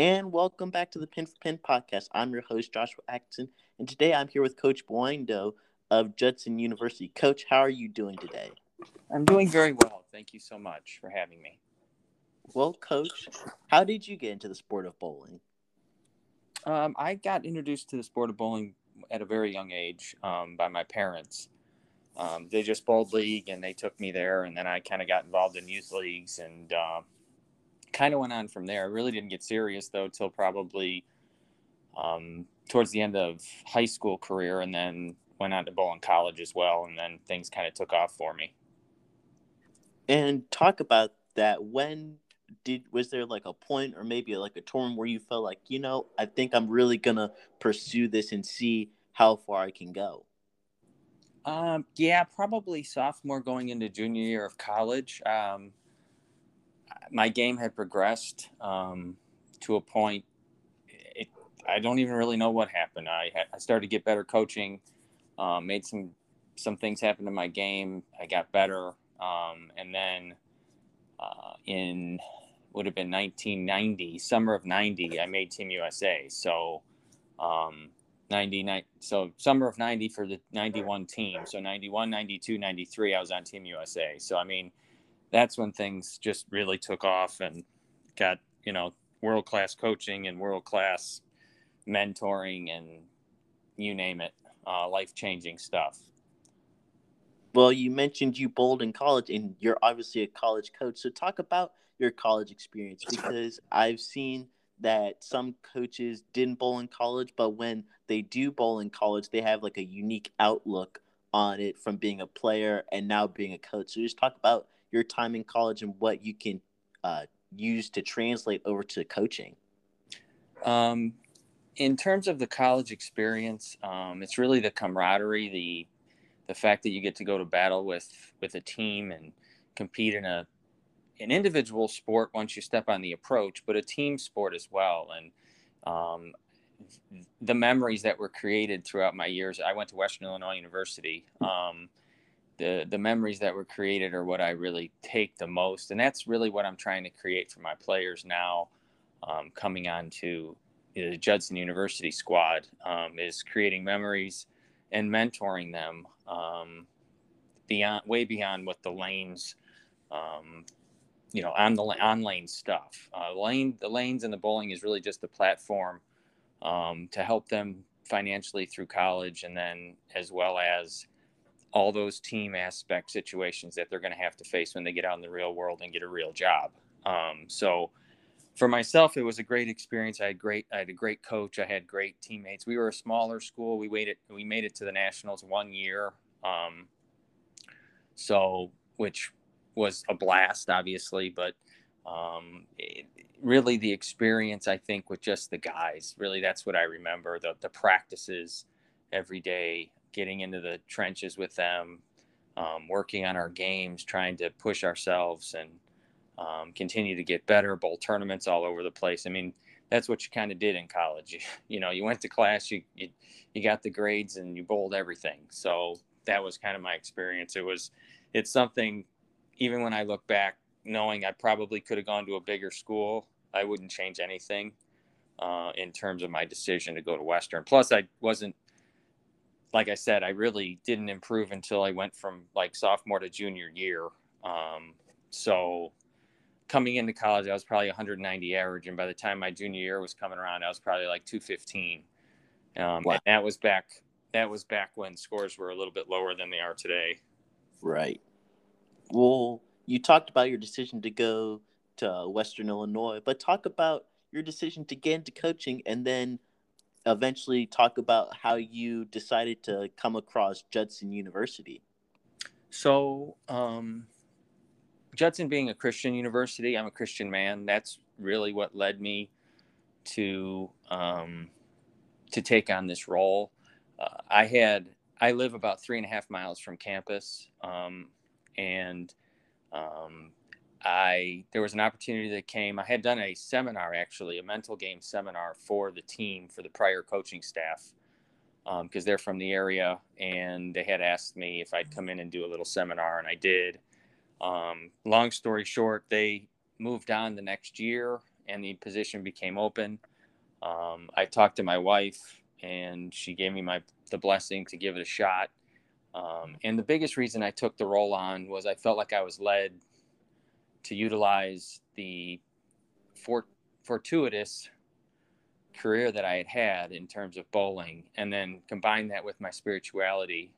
And welcome back to the Pin for Pin podcast. I'm your host, Joshua Atkinson, and today I'm here with Coach Biondo of Judson University. Coach, how are you doing today? I'm doing very well. Thank you so much for having me. Well, Coach, how did you get into the sport of bowling? Um, I got introduced to the sport of bowling at a very young age um, by my parents. Um, they just bowled league and they took me there, and then I kind of got involved in youth leagues and uh, kind of went on from there. I really didn't get serious though till probably um, towards the end of high school career, and then went on to bowl in college as well, and then things kind of took off for me. And talk about that. When did was there like a point or maybe like a tournament where you felt like you know I think I'm really gonna pursue this and see how far I can go? Um, yeah, probably sophomore going into junior year of college. Um, my game had progressed um, to a point. It, I don't even really know what happened. I, I started to get better coaching, um, made some some things happen in my game. I got better, um, and then uh, in would have been 1990, summer of 90, I made Team USA. So, um, 99, so summer of 90 for the 91 team. So 91, 92, 93, I was on Team USA. So, I mean, that's when things just really took off and got, you know, world class coaching and world class mentoring and you name it, uh, life changing stuff. Well, you mentioned you bowled in college, and you're obviously a college coach. So, talk about your college experience because I've seen that some coaches didn't bowl in college, but when they do bowl in college, they have like a unique outlook on it from being a player and now being a coach. So just talk about your time in college and what you can uh, use to translate over to coaching. Um, in terms of the college experience, um, it's really the camaraderie, the the fact that you get to go to battle with with a team and compete in a an individual sport once you step on the approach, but a team sport as well. And um, the memories that were created throughout my years, I went to Western Illinois University. Um, the the memories that were created are what I really take the most, and that's really what I'm trying to create for my players now. Um, coming on to the Judson University squad um, is creating memories and mentoring them um, beyond way beyond what the lanes um, you know on the on lane stuff. Uh, lane the lanes and the bowling is really just a platform um, to help them financially through college, and then as well as all those team aspect situations that they're going to have to face when they get out in the real world and get a real job. Um, so for myself, it was a great experience. I had great, I had a great coach. I had great teammates. We were a smaller school. We waited, we made it to the nationals one year. Um, so, which was a blast, obviously, but um, it, really the experience, I think, with just the guys, really that's what I remember the, the practices every day, getting into the trenches with them, um, working on our games, trying to push ourselves and um, continue to get better, bowl tournaments all over the place. I mean, that's what you kind of did in college. You, you know, you went to class, you, you, you got the grades and you bowled everything. So that was kind of my experience. It was, it's something even when I look back, knowing I probably could have gone to a bigger school, I wouldn't change anything uh, in terms of my decision to go to Western. Plus, I wasn't, like I said, I really didn't improve until I went from like sophomore to junior year. Um, so coming into college, I was probably 190 average, and by the time my junior year was coming around, I was probably like 215. Um, wow. And that was back. That was back when scores were a little bit lower than they are today. Right well, you talked about your decision to go to Western Illinois, but talk about your decision to get into coaching and then eventually talk about how you decided to come across Judson University. So, um, Judson being a Christian university, I'm a Christian man. That's really what led me to um, to take on this role. Uh, I had I live about three and a half miles from campus. Um, and um, I there was an opportunity that came. I had done a seminar actually, a mental game seminar for the team for the prior coaching staff because um, they're from the area, and they had asked me if I'd come in and do a little seminar, and I did. Um, long story short, they moved on the next year, and the position became open. Um, I talked to my wife, and she gave me my the blessing to give it a shot. Um, and the biggest reason I took the role on was I felt like I was led to utilize the fort, fortuitous career that I had had in terms of bowling, and then combine that with my spirituality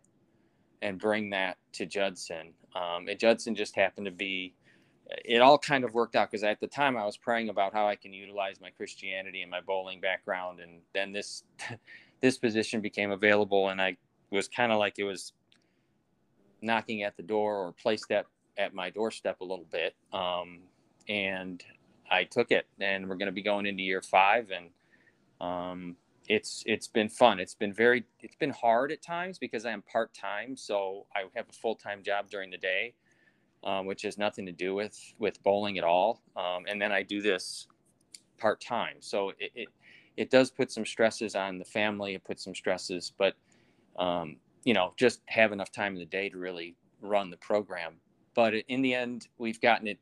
and bring that to Judson. Um, and Judson just happened to be, it all kind of worked out because at the time I was praying about how I can utilize my Christianity and my bowling background, and then this this position became available, and I was kind of like it was knocking at the door or placed at at my doorstep a little bit, um, and I took it, and we're going to be going into year five, and um, it's it's been fun. It's been very it's been hard at times because I am part time, so I have a full time job during the day, um, which has nothing to do with with bowling at all. Um, and then I do this part time, so it, it, it does put some stresses on the family. It puts some stresses, but um, you know, just have enough time in the day to really run the program. But in the end, we've gotten it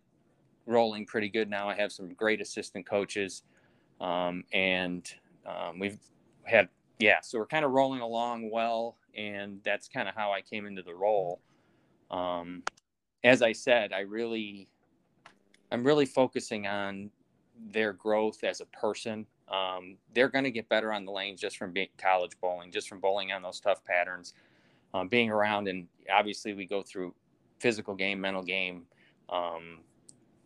rolling pretty good now. I have some great assistant coaches, um, and um, we've had yeah, so we're kind of rolling along well, and that's kind of how I came into the role. Um, as I said, I really, I'm really focusing on their growth as a person. Um, they're going to get better on the lanes just from being college bowling, just from bowling on those tough patterns, um, being around, and obviously we go through physical game, mental game, um,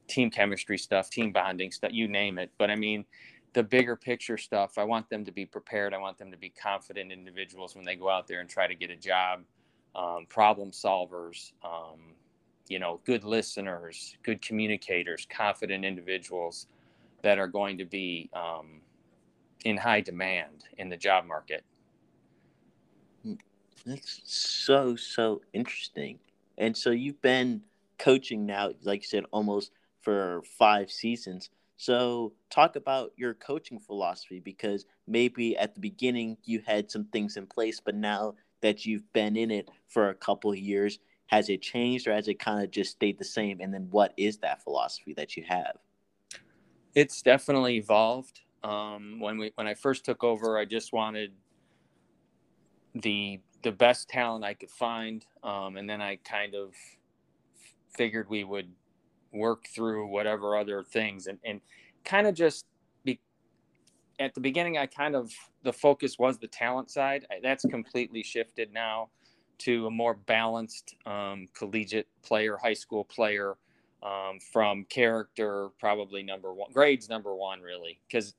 team chemistry stuff, team bonding stuff, you name it. But I mean, the bigger picture stuff, I want them to be prepared. I want them to be confident individuals when they go out there and try to get a job, um, problem solvers, um, you know, good listeners, good communicators, confident individuals that are going to be um, in high demand in the job market. That's so, so interesting. And so you've been coaching now, like you said, almost for five seasons. So, talk about your coaching philosophy because maybe at the beginning you had some things in place, but now that you've been in it for a couple of years, has it changed or has it kind of just stayed the same? And then, what is that philosophy that you have? It's definitely evolved. Um, when we when I first took over, I just wanted the the best talent I could find, um, and then I kind of figured we would work through whatever other things and, and kind of just be at the beginning i kind of the focus was the talent side. That's completely shifted now to a more balanced um, collegiate player high school player um, from character probably number one grades number one really because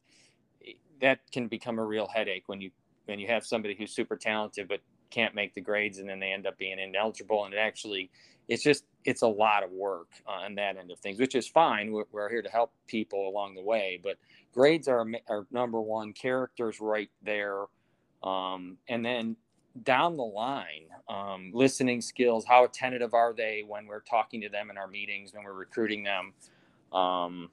that can become a real headache when you when you have somebody who's super talented but can't make the grades and then they end up being ineligible and it actually it's just it's a lot of work on that end of things, which is fine. We're, we're here to help people along the way, but grades are, are number one. Characters right there, um, and then down the line, um, listening skills. How attentive are they when we're talking to them in our meetings when we're recruiting them? Um,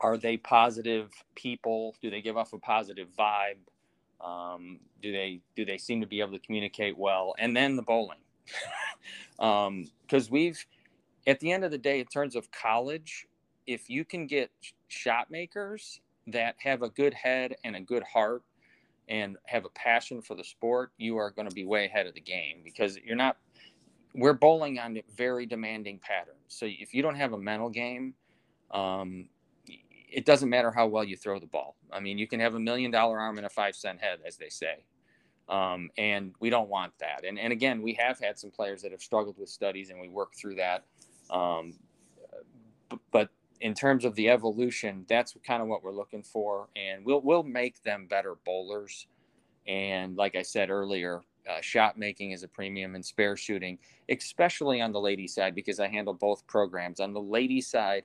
are they positive people? Do they give off a positive vibe? Um, do they do they seem to be able to communicate well? And then the bowling because um, we've at the end of the day in terms of college if you can get shot makers that have a good head and a good heart and have a passion for the sport you are going to be way ahead of the game because you're not we're bowling on very demanding patterns so if you don't have a mental game um, it doesn't matter how well you throw the ball i mean you can have a million dollar arm and a five cent head as they say um, and we don't want that. And, and again, we have had some players that have struggled with studies and we work through that. Um, but in terms of the evolution, that's kind of what we're looking for. And we'll, we'll make them better bowlers. And like I said earlier, uh, shot making is a premium and spare shooting, especially on the lady side, because I handle both programs. On the lady side,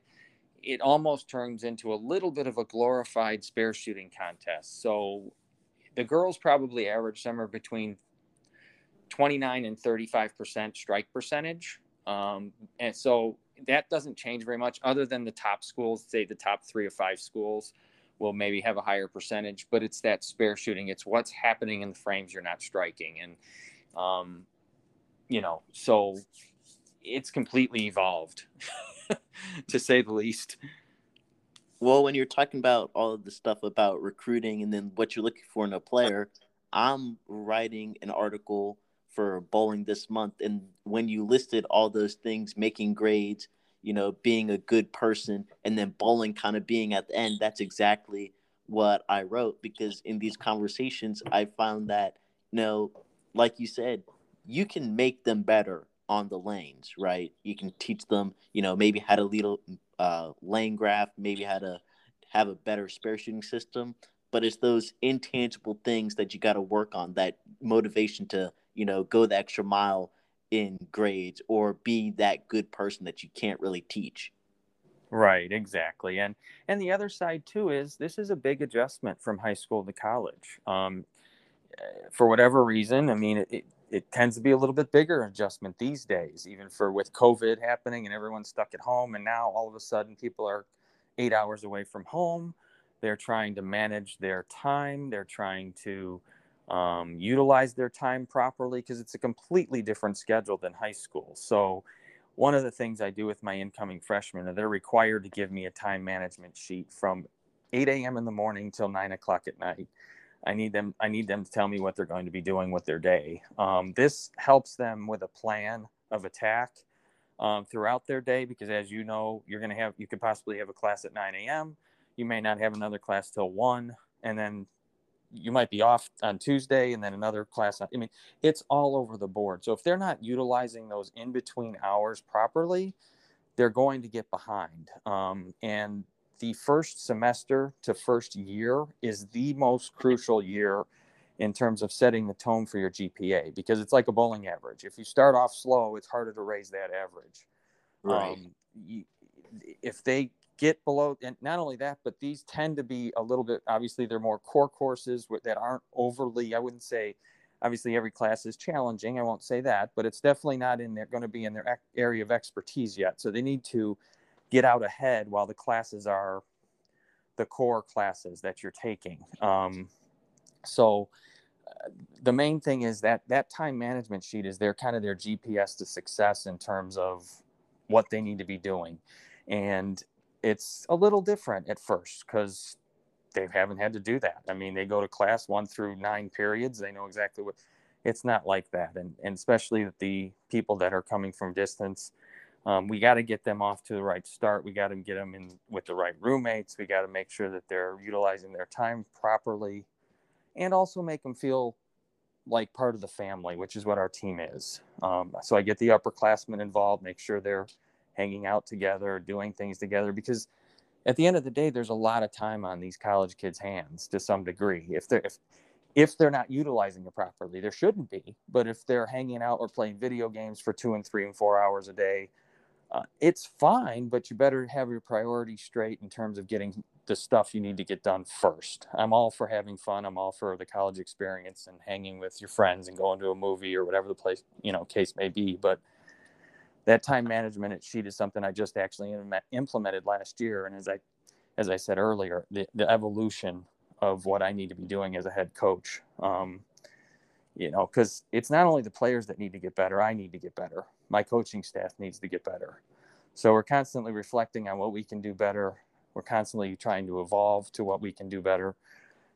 it almost turns into a little bit of a glorified spare shooting contest. So the girls probably average somewhere between 29 and 35% strike percentage. Um, and so that doesn't change very much other than the top schools, say the top three or five schools will maybe have a higher percentage, but it's that spare shooting. It's what's happening in the frames you're not striking. And, um, you know, so it's completely evolved to say the least. Well, when you're talking about all of the stuff about recruiting and then what you're looking for in a player, I'm writing an article for bowling this month. And when you listed all those things, making grades, you know, being a good person, and then bowling kind of being at the end, that's exactly what I wrote. Because in these conversations, I found that, you know, like you said, you can make them better on the lanes, right? You can teach them, you know, maybe how to lead a uh, lane graph, maybe how to have a better spare shooting system. But it's those intangible things that you got to work on that motivation to you know, go the extra mile in grades or be that good person that you can't really teach. Right, exactly. And and the other side too is this is a big adjustment from high school to college. Um, for whatever reason, I mean, it, it, tends to be a little bit bigger adjustment these days, even for with COVID happening and everyone's stuck at home. And now all of a sudden people are eight hours away from home. They're trying to manage their time. They're trying to um, utilize their time properly because it's a completely different schedule than high school. So, one of the things I do with my incoming freshmen, they're required to give me a time management sheet from 8 a.m. in the morning till 9 o'clock at night. I need them. I need them to tell me what they're going to be doing with their day. Um, this helps them with a plan of attack um, throughout their day because, as you know, you're going to have you could possibly have a class at 9 a.m. You may not have another class till one, and then you might be off on Tuesday and then another class. I mean, it's all over the board. So if they're not utilizing those in between hours properly, they're going to get behind. Um, and the first semester to first year is the most crucial year in terms of setting the tone for your GPA because it's like a bowling average. If you start off slow, it's harder to raise that average. Right. Um, you, if they get below and not only that but these tend to be a little bit obviously they're more core courses that aren't overly i wouldn't say obviously every class is challenging i won't say that but it's definitely not in there going to be in their area of expertise yet so they need to get out ahead while the classes are the core classes that you're taking um, so uh, the main thing is that that time management sheet is their kind of their gps to success in terms of what they need to be doing and it's a little different at first because they haven't had to do that. I mean, they go to class one through nine periods. They know exactly what. It's not like that, and and especially the people that are coming from distance, um, we got to get them off to the right start. We got to get them in with the right roommates. We got to make sure that they're utilizing their time properly, and also make them feel like part of the family, which is what our team is. Um, so I get the upperclassmen involved, make sure they're hanging out together, doing things together because at the end of the day there's a lot of time on these college kids hands to some degree if they're if if they're not utilizing it properly there shouldn't be but if they're hanging out or playing video games for two and three and four hours a day uh, it's fine but you better have your priorities straight in terms of getting the stuff you need to get done first i'm all for having fun i'm all for the college experience and hanging with your friends and going to a movie or whatever the place you know case may be but that time management sheet is something I just actually implemented last year. And as I, as I said earlier, the, the evolution of what I need to be doing as a head coach. Um, you know, because it's not only the players that need to get better, I need to get better. My coaching staff needs to get better. So we're constantly reflecting on what we can do better. We're constantly trying to evolve to what we can do better.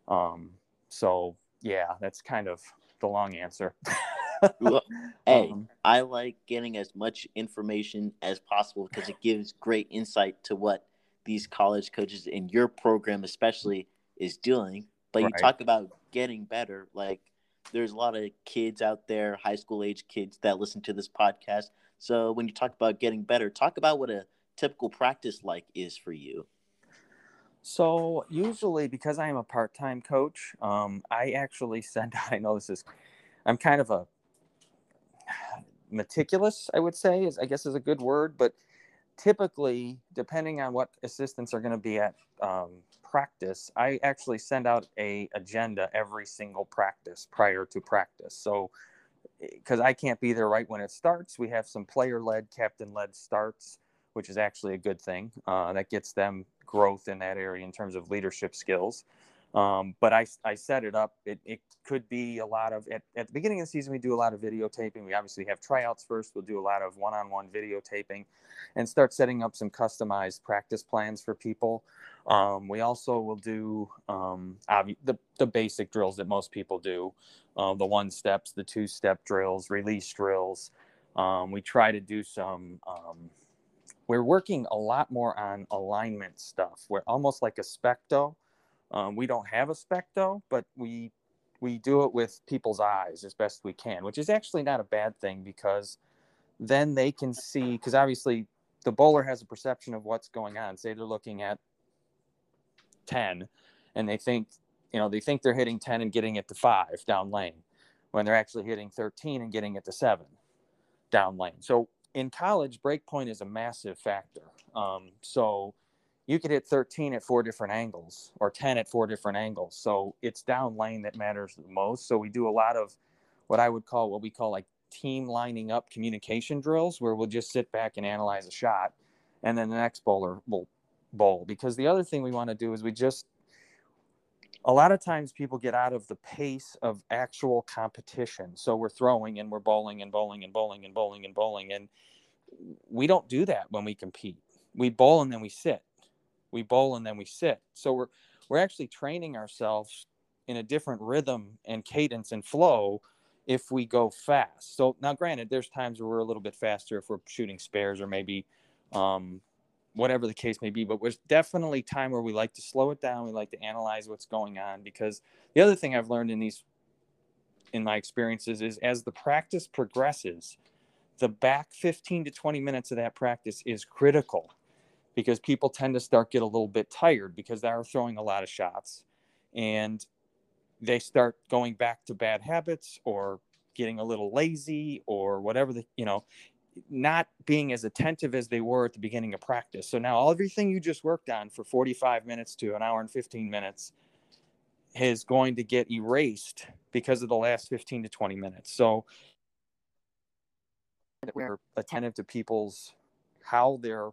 Um, so yeah, that's kind of the long answer. well, hey, um, I like getting as much information as possible because it gives great insight to what these college coaches in your program, especially, is doing. But right. you talk about getting better. Like, there's a lot of kids out there, high school age kids, that listen to this podcast. So when you talk about getting better, talk about what a typical practice like is for you. So usually, because I am a part-time coach, um, I actually send. I know this is, I'm kind of a meticulous, I would say, is I guess is a good word, but typically, depending on what assistants are going to be at um, practice, I actually send out a agenda every single practice prior to practice. So, because I can't be there right when it starts, we have some player-led, captain-led starts, which is actually a good thing. Uh, that gets them growth in that area in terms of leadership skills. Um, but I, I set it up. It, it could be a lot of, at, at the beginning of the season, we do a lot of videotaping. We obviously have tryouts first. We'll do a lot of one on one videotaping and start setting up some customized practice plans for people. Um, we also will do um, the, the basic drills that most people do uh, the one steps, the two step drills, release drills. Um, we try to do some, um, we're working a lot more on alignment stuff. We're almost like a specto um, we don't have a specto, but we we do it with people's eyes as best we can, which is actually not a bad thing because then they can see because obviously the bowler has a perception of what's going on. Say they're looking at 10 and they think, you know, they think they're hitting 10 and getting it to five down lane when they're actually hitting 13 and getting it to seven down lane. So in college, breakpoint is a massive factor. Um, so you could hit 13 at four different angles or 10 at four different angles. So it's down lane that matters the most. So we do a lot of what I would call what we call like team lining up communication drills where we'll just sit back and analyze a shot and then the next bowler will bowl. Because the other thing we want to do is we just a lot of times people get out of the pace of actual competition. So we're throwing and we're bowling and bowling and bowling and bowling and bowling. And we don't do that when we compete. We bowl and then we sit we bowl and then we sit. So we're we're actually training ourselves in a different rhythm and cadence and flow if we go fast. So now, granted, there's times where we're a little bit faster if we're shooting spares or maybe um, whatever the case may be. But there's definitely time where we like to slow it down. We like to analyze what's going on because the other thing I've learned in these in my experiences is as the practice progresses, the back 15 to 20 minutes of that practice is critical because people tend to start get a little bit tired because they are throwing a lot of shots and they start going back to bad habits or getting a little lazy or whatever the you know not being as attentive as they were at the beginning of practice. So now everything you just worked on for 45 minutes to an hour and 15 minutes is going to get erased because of the last 15 to 20 minutes. So that we're attentive to people's how they're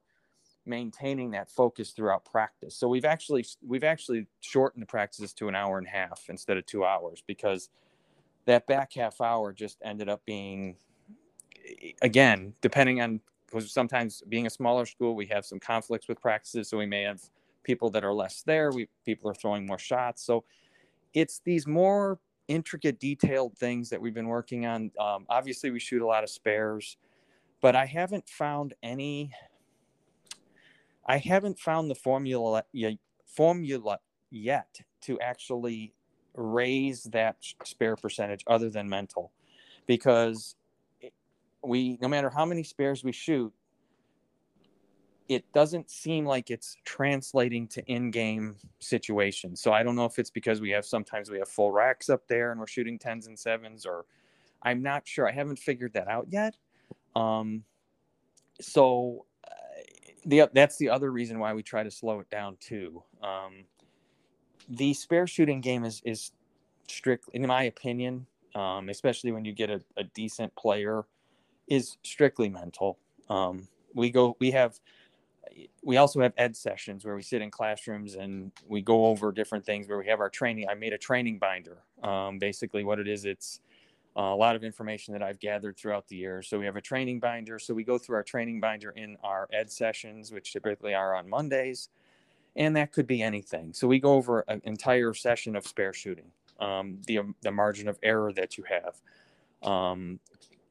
maintaining that focus throughout practice. So we've actually we've actually shortened the practices to an hour and a half instead of two hours because that back half hour just ended up being again depending on because sometimes being a smaller school we have some conflicts with practices so we may have people that are less there we people are throwing more shots so it's these more intricate detailed things that we've been working on um, obviously we shoot a lot of spares but i haven't found any I haven't found the formula formula yet to actually raise that spare percentage other than mental. Because we no matter how many spares we shoot it doesn't seem like it's translating to in-game situations. So i don't know if it's because we have sometimes we have full racks up there and we're shooting tens and sevens or i'm not sure. I haven't figured that out yet. Um, so the that's the other reason why we try to slow it down too. Um, the spare shooting game is is strict, in my opinion, um, especially when you get a, a, decent player, is strictly mental. Um, we go, we have, we also have ed sessions where we sit in classrooms and we go over different things. Where we have our training. I made a training binder. Um, basically, what it is, it's uh, a lot of information that I've gathered throughout the year. So we have a training binder. So we go through our training binder in our ed sessions, which typically are on Mondays, and that could be anything. So we go over an entire session of spare shooting, um, the the margin of error that you have, um,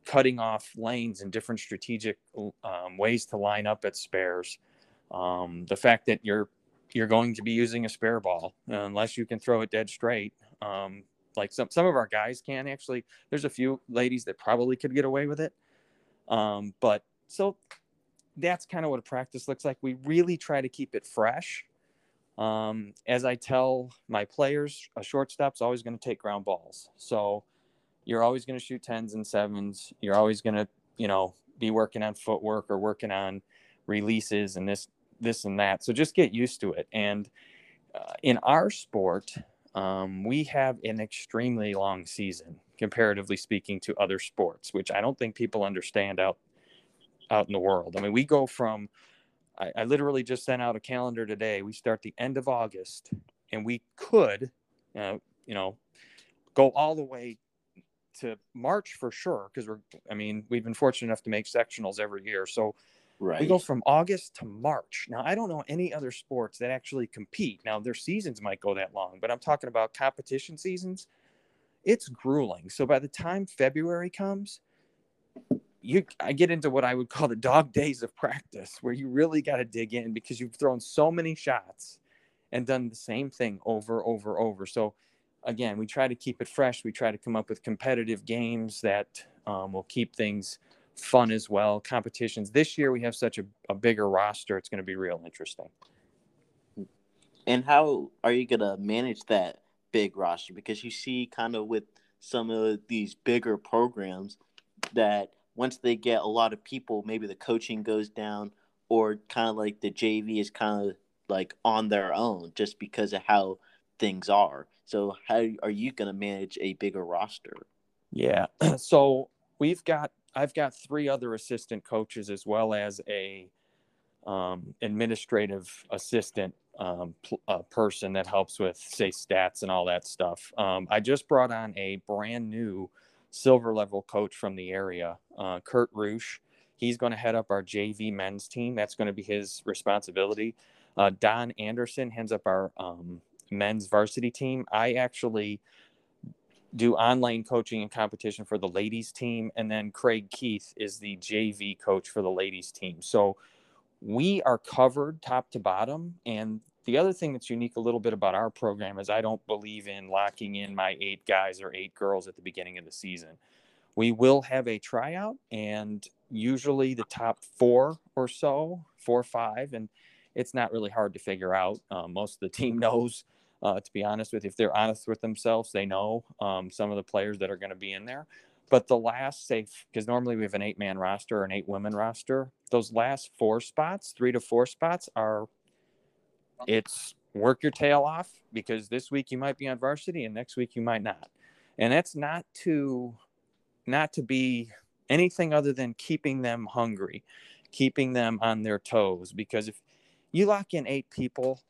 cutting off lanes and different strategic um, ways to line up at spares, um, the fact that you're you're going to be using a spare ball unless you can throw it dead straight um, like some some of our guys can actually. There's a few ladies that probably could get away with it. Um, but so that's kind of what a practice looks like. We really try to keep it fresh. Um, as I tell my players, a shortstop's always going to take ground balls. So you're always going to shoot tens and sevens. You're always going to, you know, be working on footwork or working on releases and this, this and that. So just get used to it. And uh, in our sport, um, we have an extremely long season comparatively speaking to other sports, which I don't think people understand out out in the world. I mean, we go from I, I literally just sent out a calendar today. We start the end of August, and we could uh, you know, go all the way to March for sure because we're I mean we've been fortunate enough to make sectionals every year so right. we go from August to March. Now I don't know any other sports that actually compete. Now their seasons might go that long but I'm talking about competition seasons. It's grueling. So by the time February comes you I get into what I would call the dog days of practice where you really got to dig in because you've thrown so many shots and done the same thing over over over. So again, we try to keep it fresh. We try to come up with competitive games that um, will keep things fun as well. Competitions. This year, we have such a, a bigger roster. It's going to be real interesting. And how are you going to manage that big roster? Because you see, kind of with some of these bigger programs, that once they get a lot of people, maybe the coaching goes down, or kind of like the JV is kind of like on their own just because of how things are. So how are you going to manage a bigger roster? Yeah. So we've got I've got three other assistant coaches as well as a um, administrative assistant um, pl- person that helps with say stats and all that stuff. Um, I just brought on a brand new silver level coach from the area, uh, Kurt Roosh. He's going to head up our JV men's team. That's going to be his responsibility. Uh, Don Anderson heads up our um, men's varsity team. I actually do online coaching and competition for the ladies team and then Craig Keith is the JV coach for the ladies team. So we are covered top to bottom and the other thing that's unique a little bit about our program is I don't believe in locking in my eight guys or eight girls at the beginning of the season. We will have a tryout and usually the top 4 or so, 4 or 5 and it's not really hard to figure out. Um, most of the team knows uh, to be honest with you, if they're honest with themselves, they know um, some of the players that are going to be in there. But the last, say, because normally we have an eight man roster or an eight women roster, those last four spots, three to four spots, are it's work your tail off because this week you might be on varsity and next week you might not. And that's not to not to be anything other than keeping them hungry, keeping them on their toes. Because if you lock in eight people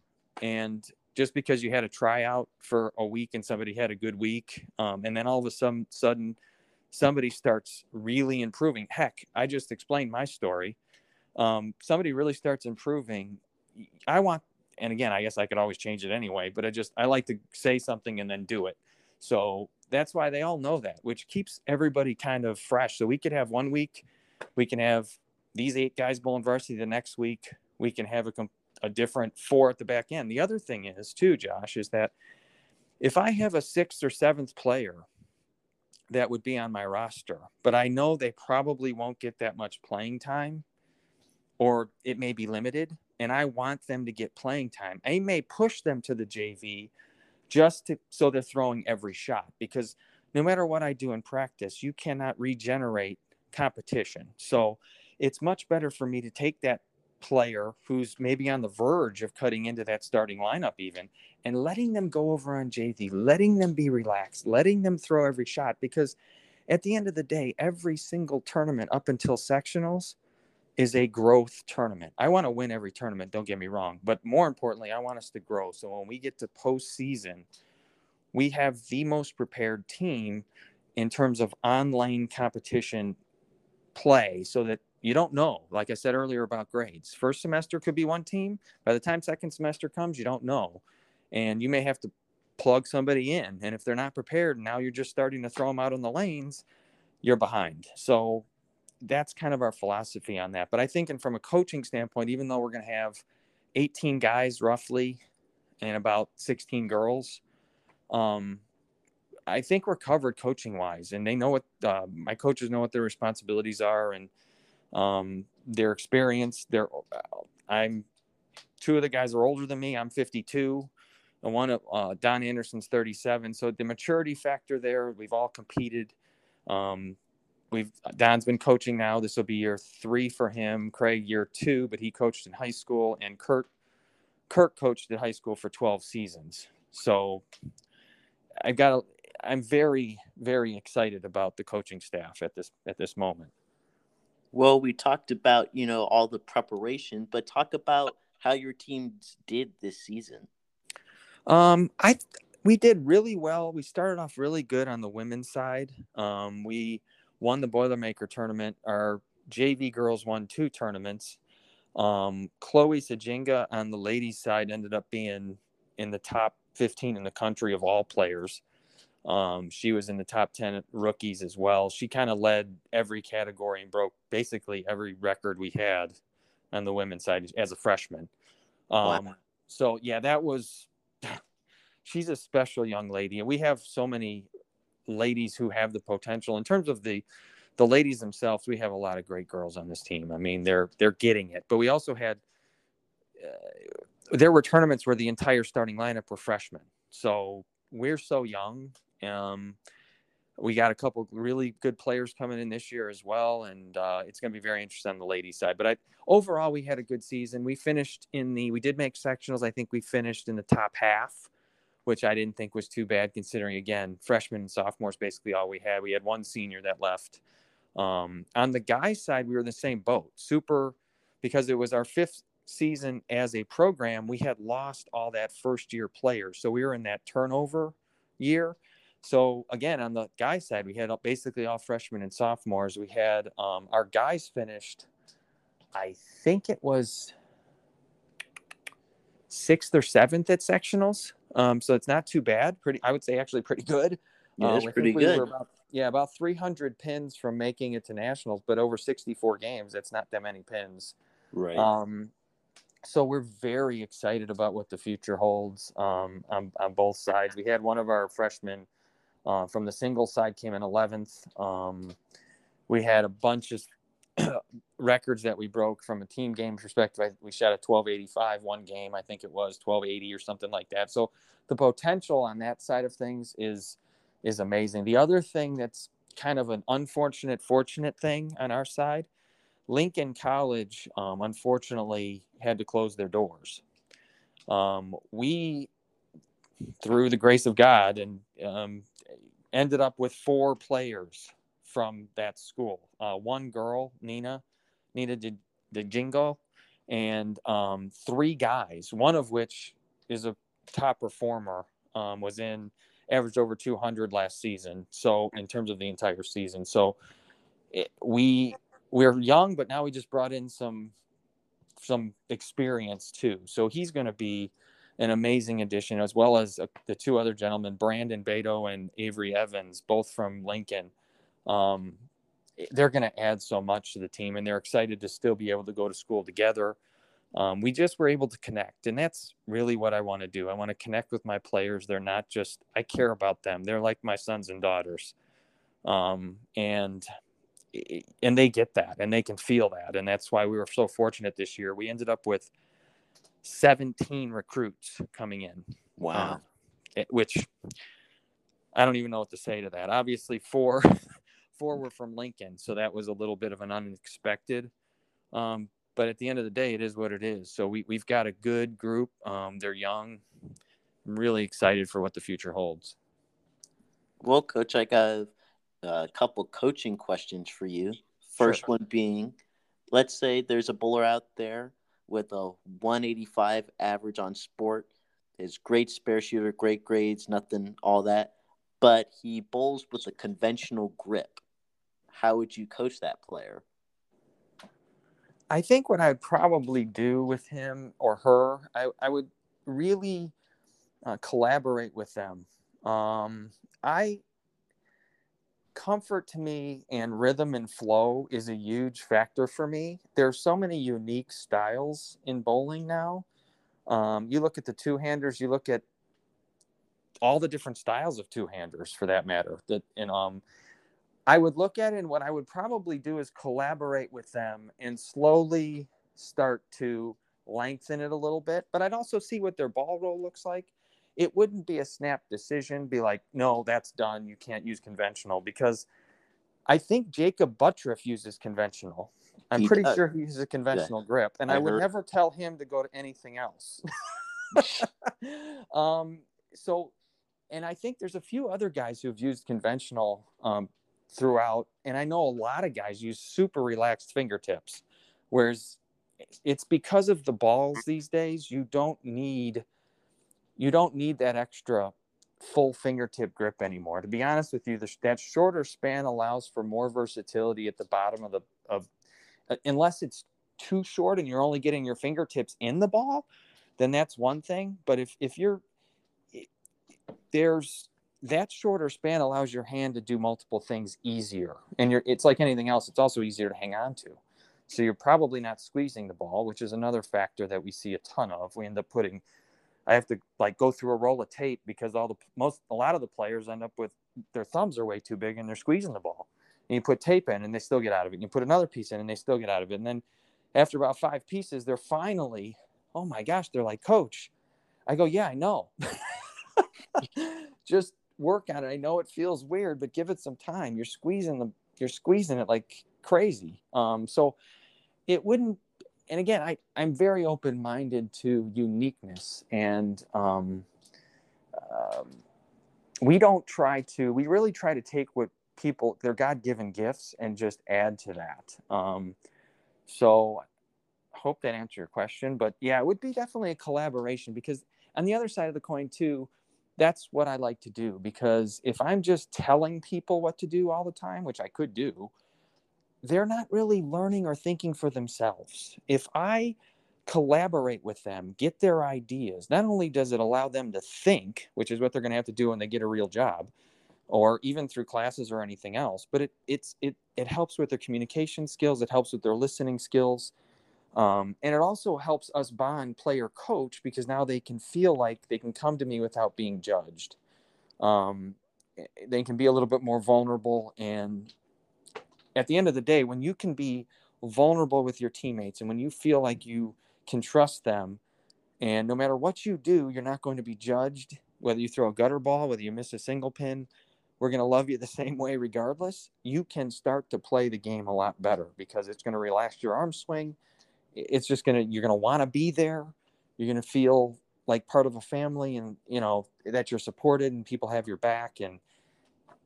and just because you had a tryout for a week and somebody had a good week, um, and then all of a sudden, somebody starts really improving. Heck, I just explained my story. Um, somebody really starts improving. I want, and again, I guess I could always change it anyway, but I just I like to say something and then do it. So that's why they all know that, which keeps everybody kind of fresh. So we could have one week, we can have these eight guys bowling varsity the next week. We can have a a different four at the back end. The other thing is, too, Josh, is that if I have a sixth or seventh player that would be on my roster, but I know they probably won't get that much playing time or it may be limited, and I want them to get playing time, I may push them to the JV just to, so they're throwing every shot because no matter what I do in practice, you cannot regenerate competition. So it's much better for me to take that player who's maybe on the verge of cutting into that starting lineup even and letting them go over on JV, letting them be relaxed, letting them throw every shot because at the end of the day, every single tournament up until sectionals is a growth tournament. I want to win every tournament, don't get me wrong, but more importantly, I want us to grow. So when we get to postseason, we have the most prepared team in terms of online competition play so that you don't know. Like I said earlier about grades, first semester could be one team. By the time second semester comes, you don't know. And you may have to plug somebody in. And if they're not prepared, now you're just starting to throw them out on the lanes, you're behind. So that's kind of our philosophy on that. But I think, and from a coaching standpoint, even though we're going to have 18 guys roughly and about 16 girls, um, I think we're covered coaching wise. And they know what uh, my coaches know what their responsibilities are. And um, their experience. They're, I'm two of the guys are older than me. I'm 52. And one of uh, Don Anderson's 37. So the maturity factor there, we've all competed. Um, we've Don's been coaching now. This will be year three for him. Craig year two, but he coached in high school, and Kurt Kurt coached at high school for 12 seasons. So I've got. A, I'm very very excited about the coaching staff at this at this moment. Well, we talked about, you know, all the preparation, but talk about how your teams did this season. Um, I we did really well. We started off really good on the women's side. Um, we won the Boilermaker tournament. Our JV girls won two tournaments. Um, Chloe Sajinga on the ladies' side ended up being in the top 15 in the country of all players. Um, she was in the top 10 rookies as well. She kind of led every category and broke basically every record we had on the women's side as a freshman. Um, wow. So, yeah, that was, she's a special young lady. And we have so many ladies who have the potential in terms of the, the ladies themselves. We have a lot of great girls on this team. I mean, they're, they're getting it, but we also had, uh, there were tournaments where the entire starting lineup were freshmen. So we're so young. Um, we got a couple really good players coming in this year as well, and uh, it's going to be very interesting on the ladies' side. But I, overall, we had a good season. We finished in the, we did make sectionals. I think we finished in the top half, which I didn't think was too bad considering, again, freshmen and sophomores basically all we had. We had one senior that left. Um, on the guys' side, we were in the same boat. Super, because it was our fifth season as a program, we had lost all that first year players. So we were in that turnover year. So again, on the guy side, we had basically all freshmen and sophomores. We had um, our guys finished, I think it was sixth or seventh at sectionals. Um, so it's not too bad. Pretty, I would say actually pretty good. Yeah, it's uh, pretty good. About, yeah, about 300 pins from making it to nationals, but over 64 games. That's not that many pins. Right. Um, so we're very excited about what the future holds um, on, on both sides. We had one of our freshmen uh, from the single side came in 11th. Um, we had a bunch of records that we broke from a team game perspective. We shot a 1285 one game, I think it was 1280 or something like that. So the potential on that side of things is is amazing. The other thing that's kind of an unfortunate, fortunate thing on our side Lincoln College, um, unfortunately, had to close their doors. Um, we, through the grace of God, and um, ended up with four players from that school. Uh, one girl, Nina, Nina did the jingle, and um, three guys. One of which is a top performer. Um, was in averaged over 200 last season. So in terms of the entire season, so it, we we're young, but now we just brought in some some experience too. So he's going to be an amazing addition, as well as uh, the two other gentlemen, Brandon Beto and Avery Evans, both from Lincoln. Um, they're going to add so much to the team, and they're excited to still be able to go to school together. Um, we just were able to connect, and that's really what I want to do. I want to connect with my players. They're not just I care about them; they're like my sons and daughters. Um, and and they get that and they can feel that and that's why we were so fortunate this year we ended up with 17 recruits coming in. Wow. Um, which i don't even know what to say to that. Obviously four four were from lincoln so that was a little bit of an unexpected um, but at the end of the day it is what it is. So we, we've got a good group. Um, they're young. I'm really excited for what the future holds. Well coach i got a couple coaching questions for you. First sure. one being, let's say there's a bowler out there with a 185 average on sport, is great spare shooter, great grades, nothing, all that, but he bowls with a conventional grip. How would you coach that player? I think what I'd probably do with him or her, I, I would really uh, collaborate with them. Um, I comfort to me and rhythm and flow is a huge factor for me. There's so many unique styles in bowling now. Um, you look at the two handers, you look at all the different styles of two handers for that matter. That and um, I would look at it, and what I would probably do is collaborate with them and slowly start to lengthen it a little bit. But I'd also see what their ball roll looks like it wouldn't be a snap decision, be like, no, that's done. You can't use conventional because I think Jakob Butturff uses conventional. I'm he pretty does. sure he uses a conventional yeah. grip, and I, I would heard. never tell him to go to anything else. um, so, and I think there's a few other guys who have used conventional um, throughout, and I know a lot of guys use super relaxed fingertips, whereas it's because of the balls these days. You don't need you don't need that extra full fingertip grip anymore. To be honest with you, the, that shorter span allows for more versatility at the bottom of the of uh, unless it's too short and you're only getting your fingertips in the ball, then that's one thing. But if if you're there's that shorter span allows your hand to do multiple things easier, and you're it's like anything else. It's also easier to hang on to. So you're probably not squeezing the ball, which is another factor that we see a ton of. We end up putting I have to like go through a roll of tape because all the most a lot of the players end up with their thumbs are way too big and they're squeezing the ball. And you put tape in and they still get out of it. And you put another piece in and they still get out of it. And then after about five pieces, they're finally, oh my gosh, they're like, Coach. I go, yeah, I know. Just work on it. I know it feels weird, but give it some time. You're squeezing the you're squeezing it like crazy. Um, so it wouldn't and again, I, I'm very open minded to uniqueness. And um, um, we don't try to, we really try to take what people, their God given gifts, and just add to that. Um, so I hope that answered your question. But yeah, it would be definitely a collaboration because on the other side of the coin, too, that's what I like to do because if I'm just telling people what to do all the time, which I could do, they're not really learning or thinking for themselves. If I collaborate with them, get their ideas, not only does it allow them to think, which is what they're going to have to do when they get a real job, or even through classes or anything else, but it it's it it helps with their communication skills, it helps with their listening skills. Um, and it also helps us bond player coach because now they can feel like they can come to me without being judged. Um, eh, they can be a little bit more vulnerable and at the end of the day, when you can be vulnerable with your teammates and when you feel like you can trust them, and no matter what you do, you're not going to be judged, whether you throw a gutter ball, whether you miss a single pin, we're going to love you the same way regardless. You can start to play the game a lot better because it's going to relax your arm swing. It's just going to, you're going to want to be there. You're going to feel like part of a family and, you know, that you're supported and people have your back. And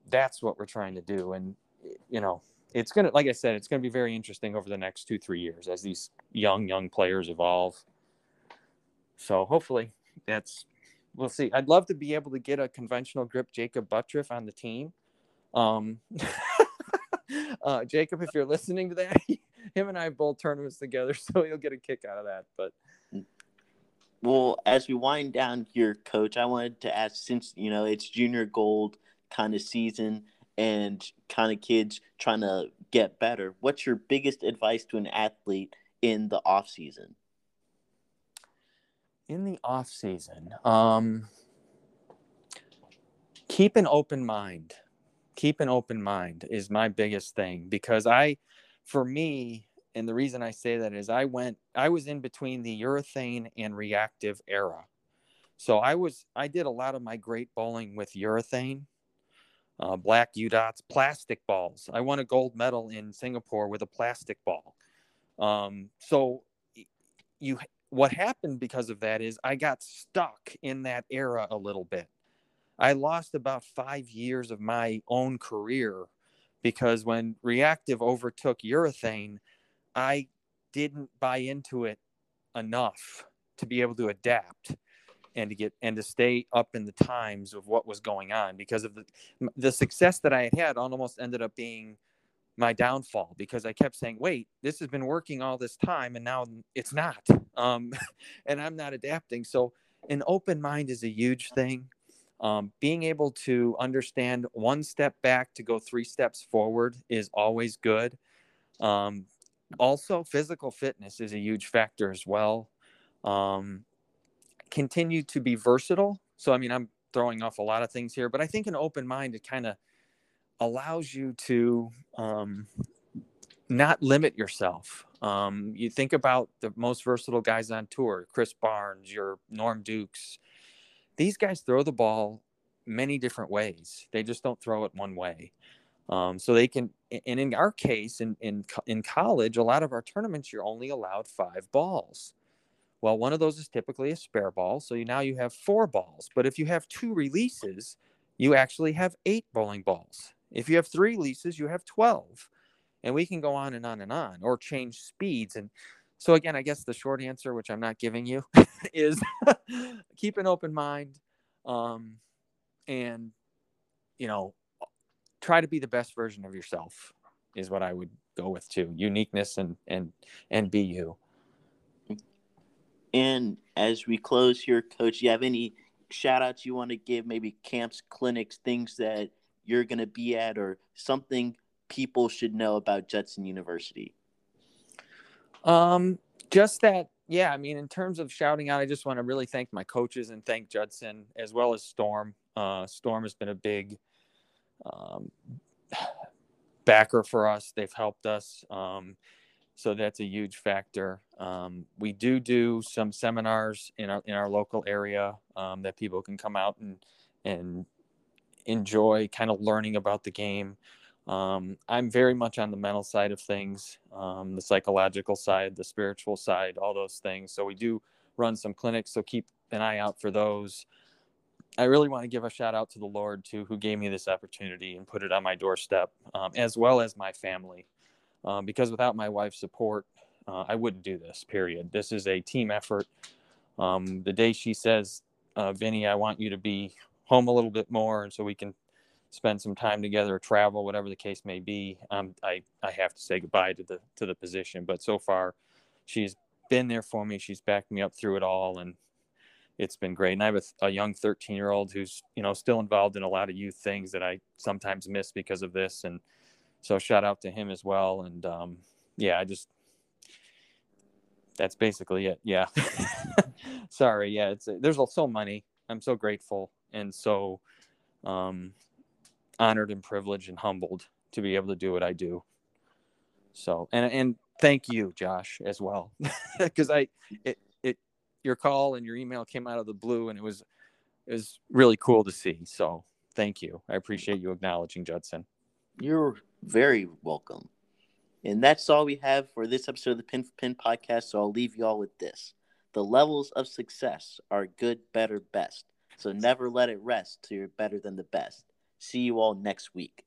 that's what we're trying to do. And, you know, it's gonna like i said it's gonna be very interesting over the next two three years as these young young players evolve. So hopefully that's we'll see. I'd love to be able to get a conventional grip Jakob Butturff on the team. Um uh, Jakob if you're listening to that him and i both tournaments together so he'll get a kick out of that but well as we wind down here coach i wanted to ask since you know it's junior gold kind of season and kind of kids trying to get better, what's your biggest advice to an athlete in the off season? In the off season, um, keep an open mind. Keep an open mind is my biggest thing because I, for me, and the reason I say that is I went, I was in between the urethane and reactive era. So I was, I did a lot of my great bowling with urethane uh, black U dots, plastic balls. I won a gold medal in Singapore with a plastic ball. Um, so you, what happened because of that is I got stuck in that era a little bit. I lost about five years of my own career because when reactive overtook urethane, I didn't buy into it enough to be able to adapt and to get and to stay up in the times of what was going on because of the the success that I had had almost ended up being my downfall because I kept saying, wait, this has been working all this time and now it's not. Um, and I'm not adapting. So an open mind is a huge thing. Um, being able to understand one step back to go three steps forward is always good. Um, also, physical fitness is a huge factor as well. Continue to be versatile. So, I mean, I'm throwing off a lot of things here, but I think an open mind it kind of allows you to um, not limit yourself. Um, you think about the most versatile guys on tour, Chris Barnes, your Norm Dukes. These guys throw the ball many different ways. They just don't throw it one way. Um, so they can, and in our case, in, in in college, a lot of our tournaments, you're only allowed five balls. Well, one of those is typically a spare ball. So you, now you have four balls. But if you have two releases, you actually have eight bowling balls. If you have three releases, you have 12. And we can go on and on and on or change speeds. And so, again, I guess the short answer, which I'm not giving you, is keep an open mind. Um, and you know, try to be the best version of yourself is what I would go with too. Uniqueness and and and be you. And as we close here, Coach, you have any shout outs you want to give? Maybe camps, clinics, things that you're going to be at, or something people should know about Judson University? Um, just that, yeah. I mean, in terms of shouting out, I just want to really thank my coaches and thank Judson as well as Storm. Uh, Storm has been a big um, backer for us. They've helped us. Um, so that's a huge factor. Um, we do do some seminars in our in our local area um, that people can come out and and enjoy, kind of learning about the game. Um, I'm very much on the mental side of things, um, the psychological side, the spiritual side, all those things. So we do run some clinics. So keep an eye out for those. I really want to give a shout out to the Lord too, who gave me this opportunity and put it on my doorstep, um, as well as my family, um, because without my wife's support, uh, I wouldn't do this. Period. This is a team effort. Um, the day she says, uh, "Vinny, I want you to be home a little bit more, and so we can spend some time together, travel, whatever the case may be, um, I I have to say goodbye to the to the position. But so far, she's been there for me. She's backed me up through it all, and it's been great. And I have a, a young 13 year old who's you know still involved in a lot of youth things that I sometimes miss because of this. And so shout out to him as well. And um, yeah, I just that's basically it. Yeah. Sorry. Yeah, it's there's so many. I'm so grateful and so um, honored and privileged and humbled to be able to do what I do. So, and and thank you, Josh, as well, because I it it your call and your email came out of the blue, and it was it was really cool to see. So, thank you. I appreciate you acknowledging Judson. You're very welcome. And that's all we have for this episode of the Pin for Pin podcast. So I'll leave you all with this. The levels of success are good, better, best. So never let it rest till you're better than the best. See you all next week.